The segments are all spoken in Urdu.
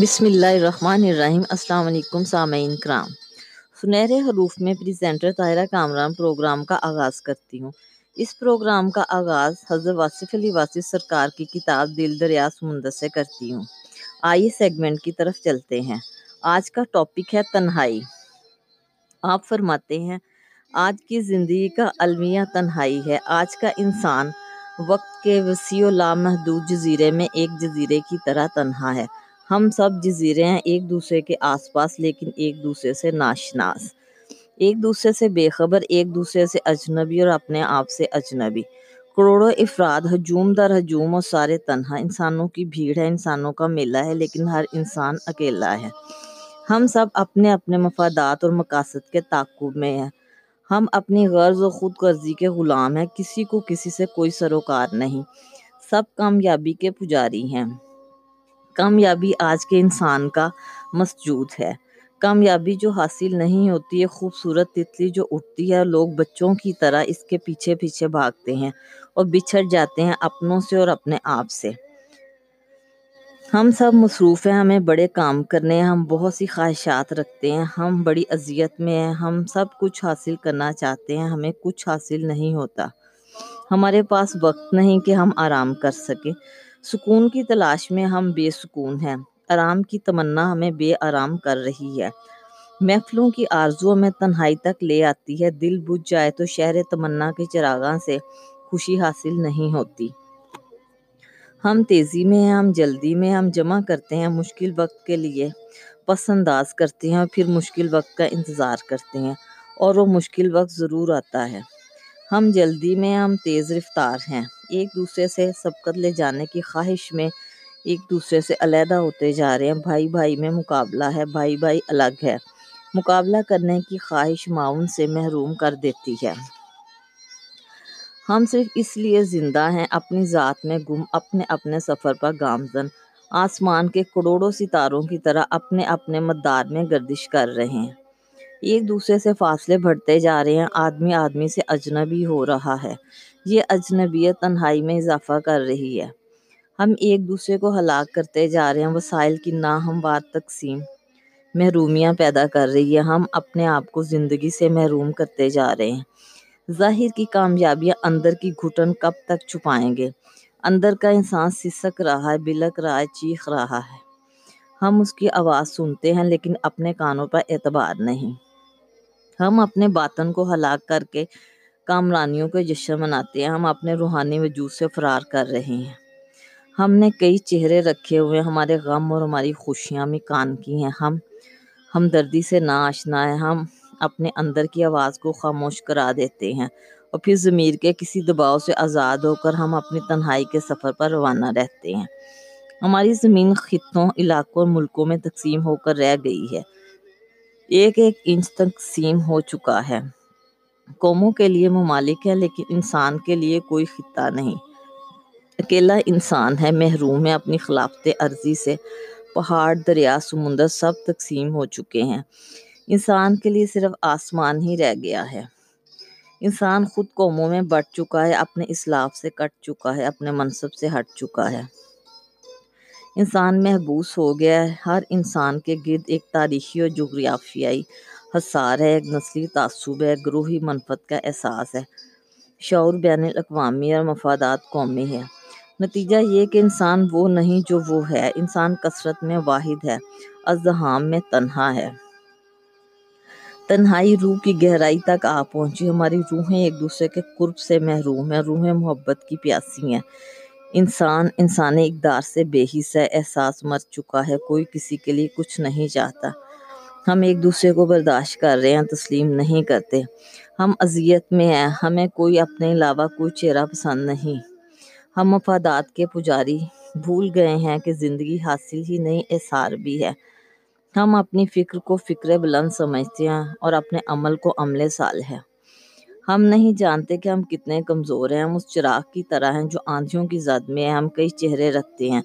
بسم اللہ الرحمن الرحیم۔ السلام علیکم سامعین کرام۔ سنہرے حروف میں پریزنٹر طاہرہ کامران پروگرام کا آغاز کرتی ہوں۔ اس پروگرام کا آغاز حضرت واصف علی واصف سرکار کی کتاب دل دریا سمندر سے کرتی ہوں۔ آئیے سیگمنٹ کی طرف چلتے ہیں۔ آج کا ٹاپک ہے تنہائی۔ آپ فرماتے ہیں، آج کی زندگی کا المیہ تنہائی ہے۔ آج کا انسان وقت کے وسیع و لامحدود جزیرے میں ایک جزیرے کی طرح تنہا ہے۔ ہم سب جزیرے ہیں ایک دوسرے کے آس پاس، لیکن ایک دوسرے سے ناشناس ایک دوسرے سے بے خبر، ایک دوسرے سے اجنبی اور اپنے آپ سے اجنبی۔ کروڑوں افراد، ہجوم در ہجوم اور سارے تنہا۔ انسانوں کی بھیڑ ہے، انسانوں کا میلہ ہے، لیکن ہر انسان اکیلا ہے۔ ہم سب اپنے اپنے مفادات اور مقاصد کے تعقب میں ہیں۔ ہم اپنی غرض و خود غرضی کے غلام ہیں۔ کسی کو کسی سے کوئی سروکار نہیں۔ سب کامیابی کے پجاری ہیں۔ کامیابی آج کے انسان کا مسجود ہے۔ کامیابی جو حاصل نہیں ہوتی ہے، خوبصورت تتلی جو اٹھتی ہے، لوگ بچوں کی طرح اس کے پیچھے پیچھے بھاگتے ہیں اور بچھڑ جاتے ہیں اپنوں سے اور اپنے آپ سے۔ ہم سب مصروف ہیں، ہمیں بڑے کام کرنے ہیں، ہم بہت سی خواہشات رکھتے ہیں، ہم بڑی اذیت میں ہیں، ہم سب کچھ حاصل کرنا چاہتے ہیں، ہمیں کچھ حاصل نہیں ہوتا۔ ہمارے پاس وقت نہیں کہ ہم آرام کر سکیں۔ سکون کی تلاش میں ہم بے سکون ہیں۔ آرام کی تمنا ہمیں بے آرام کر رہی ہے۔ محفلوں کی آرزو میں تنہائی تک لے آتی ہے۔ دل بجھ جائے تو شہر تمنا کے چراغاں سے خوشی حاصل نہیں ہوتی۔ ہم تیزی میں ہیں، ہم جلدی میں ہم جمع کرتے ہیں مشکل وقت کے لیے۔ پس انداز کرتے ہیں اور پھر مشکل وقت کا انتظار کرتے ہیں۔ اور وہ مشکل وقت ضرور آتا ہے۔ ہم جلدی میں ہم تیز رفتار ہیں۔ ایک دوسرے سے سبقت لے جانے کی خواہش میں ایک دوسرے سے علیحدہ ہوتے جا رہے ہیں۔ بھائی بھائی میں مقابلہ ہے، بھائی بھائی الگ ہے۔ مقابلہ کرنے کی خواہش معاون سے محروم کر دیتی ہے۔ ہم صرف اس لیے زندہ ہیں، اپنی ذات میں گم، اپنے اپنے سفر پر گامزن۔ آسمان کے کروڑوں ستاروں کی طرح اپنے اپنے مدار میں گردش کر رہے ہیں۔ ایک دوسرے سے فاصلے بڑھتے جا رہے ہیں۔ آدمی آدمی سے اجنبی ہو رہا ہے۔ یہ اجنبیت تنہائی میں اضافہ کر رہی ہے۔ ہم ایک دوسرے کو ہلاک کرتے جا رہے ہیں۔ وسائل کی ناہموار تقسیم محرومیاں پیدا کر رہی ہے۔ ہم اپنے آپ کو زندگی سے محروم کرتے جا رہے ہیں۔ ظاہر کی کامیابیاں اندر کی گھٹن کب تک چھپائیں گے؟ اندر کا انسان سسک رہا ہے، بلک رہا ہے، چیخ رہا ہے۔ ہم اس کی آواز سنتے ہیں لیکن اپنے کانوں پر اعتبار نہیں۔ ہم اپنے باطن کو ہلاک کر کے کامرانیوں کے جشن مناتے ہیں۔ ہم اپنے روحانی وجود سے فرار کر رہے ہیں۔ ہم نے کئی چہرے رکھے ہوئے ہمارے غم اور ہماری خوشیاں میں کان کی ہیں۔ ہم ہمدردی سے نہ آشنا ہے ہم اپنے اندر کی آواز کو خاموش کرا دیتے ہیں اور پھر ضمیر کے کسی دباؤ سے آزاد ہو کر ہم اپنی تنہائی کے سفر پر روانہ رہتے ہیں۔ ہماری زمین خطوں، علاقوں اور ملکوں میں تقسیم ہو کر رہ گئی ہے۔ ایک ایک انچ تقسیم ہو چکا ہے۔ قوموں کے لیے ممالک ہے، لیکن انسان کے لیے کوئی خطہ نہیں۔ اکیلا انسان ہے، محروم ہے، اپنی خلافت عرضی سے پہاڑ، دریا، سمندر سب تقسیم ہو چکے ہیں۔ انسان کے لیے صرف آسمان ہی رہ گیا ہے۔ انسان خود قوموں میں بٹ چکا ہے، اپنے اسلاف سے کٹ چکا ہے، اپنے منصب سے ہٹ چکا ہے۔ انسان محبوس ہو گیا ہے۔ ہر انسان کے گرد ایک تاریخی اور جغرافیائی حسار ہے۔ ایک نسلی تعصب ہے۔ گروہی منفت کا احساس ہے۔ شعور بین الاقوامی اور مفادات قومی ہے نتیجہ یہ کہ انسان وہ نہیں جو وہ ہے۔ انسان کثرت میں واحد ہے۔ ازدحام میں تنہا ہے۔ تنہائی روح کی گہرائی تک آ پہنچی۔ ہماری روحیں ایک دوسرے کے قرب سے محروم ہیں۔ روحیں محبت کی پیاسی ہیں۔ انسان انسانی اقدار سے بے حص ہے احساس مر چکا ہے، کوئی کسی کے لیے کچھ نہیں چاہتا۔ ہم ایک دوسرے کو برداشت کر رہے ہیں، تسلیم نہیں کرتے۔ ہم اذیت میں ہیں، ہمیں کوئی اپنے علاوہ کوئی چہرہ پسند نہیں۔ ہم مفادات کے پجاری بھول گئے ہیں کہ زندگی حاصل ہی نہیں احسار بھی ہے۔ ہم اپنی فکر کو فکر بلند سمجھتے ہیں اور اپنے عمل کو عمل سال ہے۔ ہم نہیں جانتے کہ ہم کتنے کمزور ہیں، ہم اس چراغ کی طرح ہیں جو آندھیوں کی زد میں ہیں، ہم کئی چہرے رکھتے ہیں،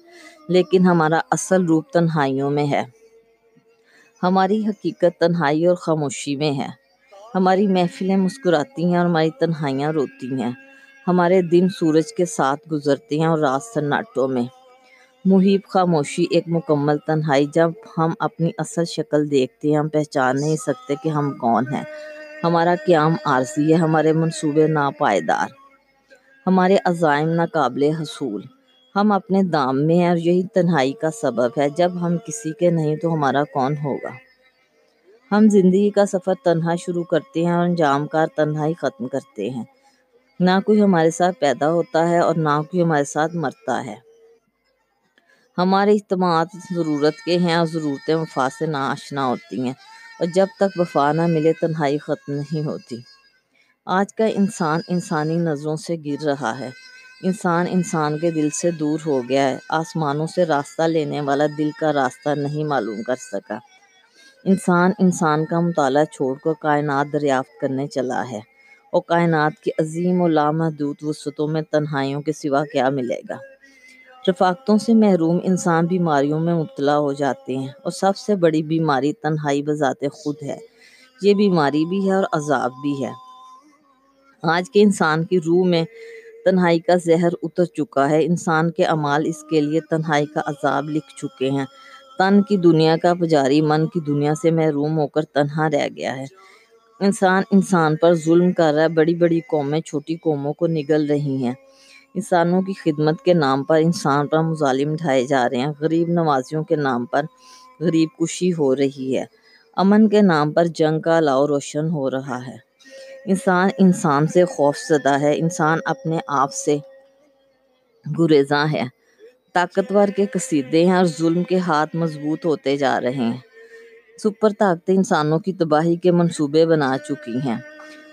لیکن ہمارا اصل روپ تنہائیوں میں ہے۔ ہماری حقیقت تنہائی اور خاموشی میں ہے۔ ہماری محفلیں مسکراتی ہیں اور ہماری تنہائیاں روتی ہیں۔ ہمارے دن سورج کے ساتھ گزرتے ہیں اور رات سناٹوں میں۔ محیب خاموشی ایک مکمل تنہائی، جب ہم اپنی اصل شکل دیکھتے ہیں، ہم پہچان نہیں سکتے کہ ہم کون ہیں۔ ہمارا قیام عارضی ہے، ہمارے منصوبے ناپائیدار، ہمارے عزائم ناقابل حصول۔ ہم اپنے دام میں ہیں اور یہی تنہائی کا سبب ہے۔ جب ہم کسی کے نہیں تو ہمارا کون ہوگا؟ ہم زندگی کا سفر تنہا شروع کرتے ہیں اور انجام کار تنہائی ختم کرتے ہیں۔ نہ کوئی ہمارے ساتھ پیدا ہوتا ہے اور نہ کوئی ہمارے ساتھ مرتا ہے۔ ہمارے اجتماعات ضرورت کے ہیں اور ضرورتیں وفا سے نہ آشنا ہوتی ہیں۔ اور جب تک وفا نہ ملے تنہائی ختم نہیں ہوتی۔ آج کا انسان انسانی نظروں سے گر رہا ہے۔ انسان انسان کے دل سے دور ہو گیا ہے۔ آسمانوں سے راستہ لینے والا دل کا راستہ نہیں معلوم کر سکا۔ انسان انسان کا مطالعہ چھوڑ کر کائنات دریافت کرنے چلا ہے۔ اور کائنات کی عظیم و لامحدود وسعتوں میں تنہائیوں کے سوا کیا ملے گا؟ رفاقتوں سے محروم انسان بیماریوں میں مبتلا ہو جاتے ہیں اور سب سے بڑی بیماری تنہائی بذات خود ہے۔ یہ بیماری بھی ہے اور عذاب بھی ہے۔ آج کے انسان کی روح میں تنہائی کا زہر اتر چکا ہے۔ انسان کے اعمال اس کے لیے تنہائی کا عذاب لکھ چکے ہیں۔ تن کی دنیا کا پجاری من کی دنیا سے محروم ہو کر تنہا رہ گیا ہے۔ انسان انسان پر ظلم کر رہا ہے۔ بڑی بڑی قومیں چھوٹی قوموں کو نگل رہی ہیں۔ انسانوں کی خدمت کے نام پر انسان پر مظالم ڈھائے جا رہے ہیں۔ غریب نوازیوں کے نام پر غریب کشی ہو رہی ہے۔ امن کے نام پر جنگ کا لاؤ روشن ہو رہا ہے۔ انسان انسان سے خوف زدہ ہے۔ انسان اپنے آپ سے گریزاں ہے۔ طاقتور کے قصیدے ہیں اور ظلم کے ہاتھ مضبوط ہوتے جا رہے ہیں۔ سپر طاقتیں انسانوں کی تباہی کے منصوبے بنا چکی ہیں۔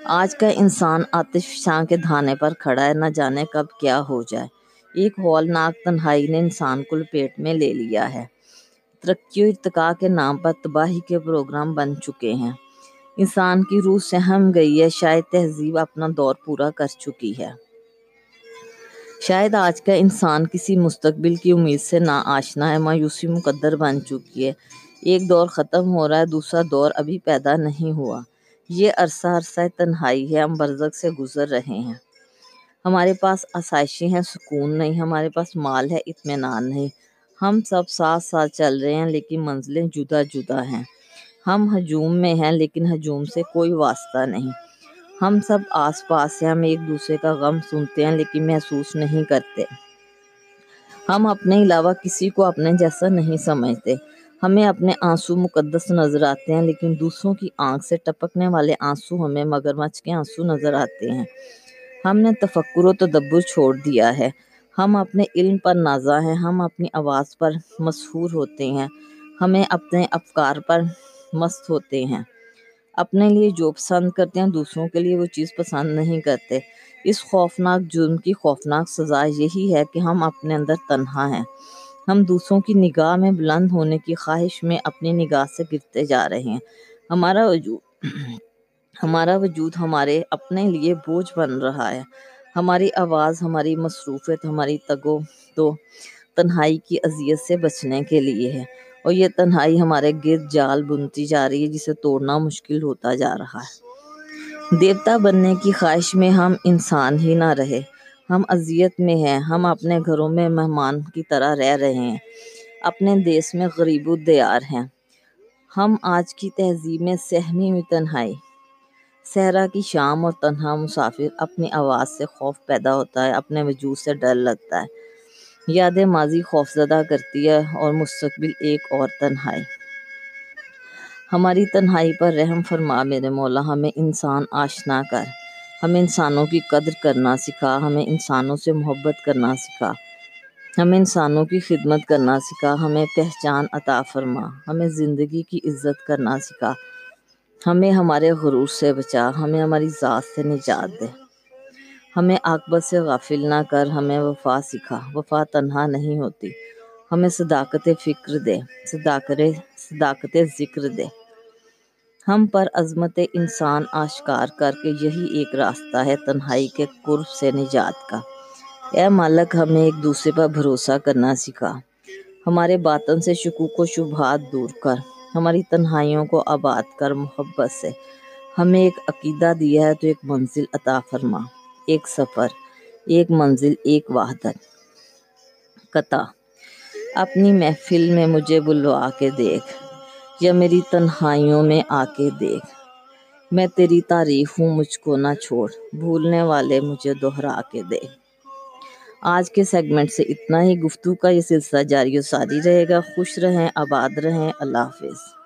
آج کا انسان آتش شاں کے دھانے پر کھڑا ہے، نہ جانے کب کیا ہو جائے۔ ایک ہولناک تنہائی نے انسان کو لپیٹ میں لے لیا ہے۔ ترقی و ارتقاء کے نام پر تباہی کے پروگرام بن چکے ہیں۔ انسان کی روح سہم گئی ہے، شاید تہذیب اپنا دور پورا کر چکی ہے۔ شاید آج کا انسان کسی مستقبل کی امید سے نا آشنا ہے، مایوسی مقدر بن چکی ہے۔ ایک دور ختم ہو رہا ہے، دوسرا دور ابھی پیدا نہیں ہوا۔ یہ عرصہ عرصہ تنہائی ہے، ہم برزخ سے گزر رہے ہیں۔ ہمارے پاس آسائشیں ہیں، سکون نہیں، ہمارے پاس مال ہے، اطمینان نہیں۔ ہم سب ساتھ ساتھ چل رہے ہیں، لیکن منزلیں جدا جدا ہیں۔ ہم ہجوم میں ہیں، لیکن ہجوم سے کوئی واسطہ نہیں۔ ہم سب آس پاس ہیں، ہم ایک دوسرے کا غم سنتے ہیں، لیکن محسوس نہیں کرتے۔ ہم اپنے علاوہ کسی کو اپنے جیسا نہیں سمجھتے۔ ہمیں اپنے آنسو مقدس نظر آتے ہیں، لیکن دوسروں کی آنکھ سے ٹپکنے والے آنسو ہمیں مگرمچھ کے آنسو نظر آتے ہیں۔ ہم نے تفکر و تدبر چھوڑ دیا ہے۔ ہم اپنے علم پر نازا ہیں، ہم اپنی آواز پر مسحور ہوتے ہیں۔ ہمیں اپنے افکار پر مست ہوتے ہیں۔ اپنے لیے جو پسند کرتے ہیں، دوسروں کے لیے وہ چیز پسند نہیں کرتے۔ اس خوفناک جرم کی خوفناک سزا یہی ہے کہ ہم اپنے اندر تنہا ہیں۔ ہم دوسروں کی نگاہ میں بلند ہونے کی خواہش میں اپنی نگاہ سے گرتے جا رہے ہیں۔ ہمارا وجود ہمارا وجود ہمارے اپنے لیے بوجھ بن رہا ہے۔ ہماری آواز، ہماری مصروفیت، ہماری تگو تو تنہائی کی اذیت سے بچنے کے لیے ہے۔ اور یہ تنہائی ہمارے گرد جال بنتی جا رہی ہے، جسے توڑنا مشکل ہوتا جا رہا ہے۔ دیوتا بننے کی خواہش میں ہم انسان ہی نہ رہے۔ ہم اذیت میں ہیں، ہم اپنے گھروں میں مہمان کی طرح رہ رہے ہیں، اپنے دیس میں غریب و دیار ہیں۔ ہم آج کی تہذیب میں سہمی ہوئی تنہائی۔ صحرا کی شام اور تنہا مسافر اپنی آواز سے خوف پیدا ہوتا ہے، اپنے وجود سے ڈر لگتا ہے۔ یاد ماضی خوفزدہ کرتی ہے اور مستقبل ایک اور تنہائی۔ ہماری تنہائی پر رحم فرما میرے مولا، ہمیں انسان آشنا کر۔ ہمیں انسانوں کی قدر کرنا سکھا، ہمیں انسانوں سے محبت کرنا سکھا۔ ہمیں انسانوں کی خدمت کرنا سکھا، ہمیں پہچان عطا فرما، ہمیں زندگی کی عزت کرنا سکھا۔ ہمیں ہمارے غرور سے بچا، ہمیں ہماری ذات سے نجات دے۔ ہمیں عاقبت سے غافل نہ کر، ہمیں وفا سکھا۔ وفا تنہا نہیں ہوتی۔ ہمیں صداقت فکر دے، صداقت صداقت ذکر دے۔ ہم پر عظمت انسان آشکار کر کے یہی ایک راستہ ہے تنہائی کے قرب سے نجات کا۔ اے مالک، ہمیں ایک دوسرے پر بھروسہ کرنا سکھا۔ ہمارے باطن سے شکوک و شبہات دور کر۔ ہماری تنہائیوں کو آباد کر۔ محبت سے۔ ہمیں ایک عقیدہ دیا ہے تو ایک منزل عطا فرما۔ ایک سفر، ایک منزل، ایک وحدت۔ قطع۔ اپنی محفل میں مجھے بلوا کے دیکھ۔ یا میری تنہائیوں میں آ کے دیکھ۔ میں تیری تعریف ہوں، مجھ کو نہ چھوڑ۔ بھولنے والے مجھے دہرا کے دے۔ آج کے سیگمنٹ سے اتنا ہی۔ گفتگو کا یہ سلسلہ جاری و ساری رہے گا۔ خوش رہیں، آباد رہیں۔ اللہ حافظ۔